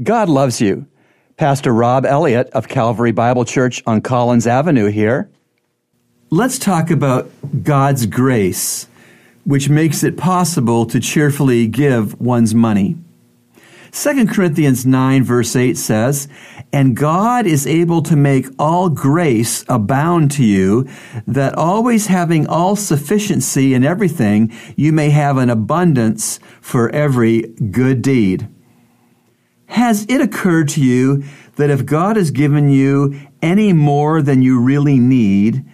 God loves you. Pastor Rob Elliott of Calvary Bible Church on Collins Avenue here. Let's talk about God's grace, which makes it possible to cheerfully give one's money. 2 Corinthians 9 verse 8 says, And God is able to make all grace abound to you, that always having all sufficiency in everything, you may have an abundance for every good deed. Has it occurred to you that if God has given you any more than you really need,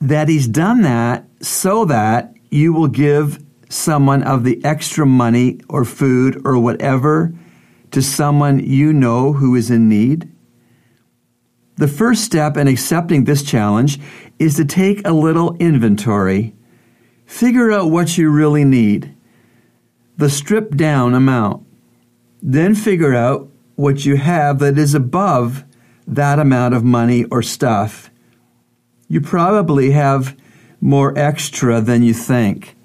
that He's done that so that you will give someone of the extra money or food or whatever to someone you know who is in need? The first step in accepting this challenge is to take a little inventory. Figure out what you really need, the stripped down amount. Then figure out what you have that is above that amount of money or stuff. You probably have more extra than you think.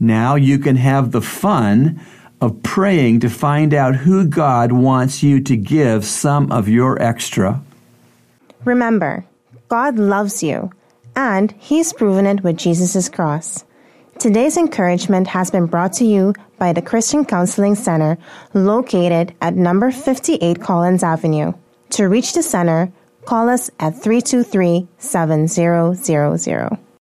Now you can have the fun of praying to find out who God wants you to give some of your extra. Remember, God loves you, and He's proven it with Jesus' cross. Today's encouragement has been brought to you by the Christian Counseling Center located at number 58 Collins Avenue. To reach the center, call us at 323 7000.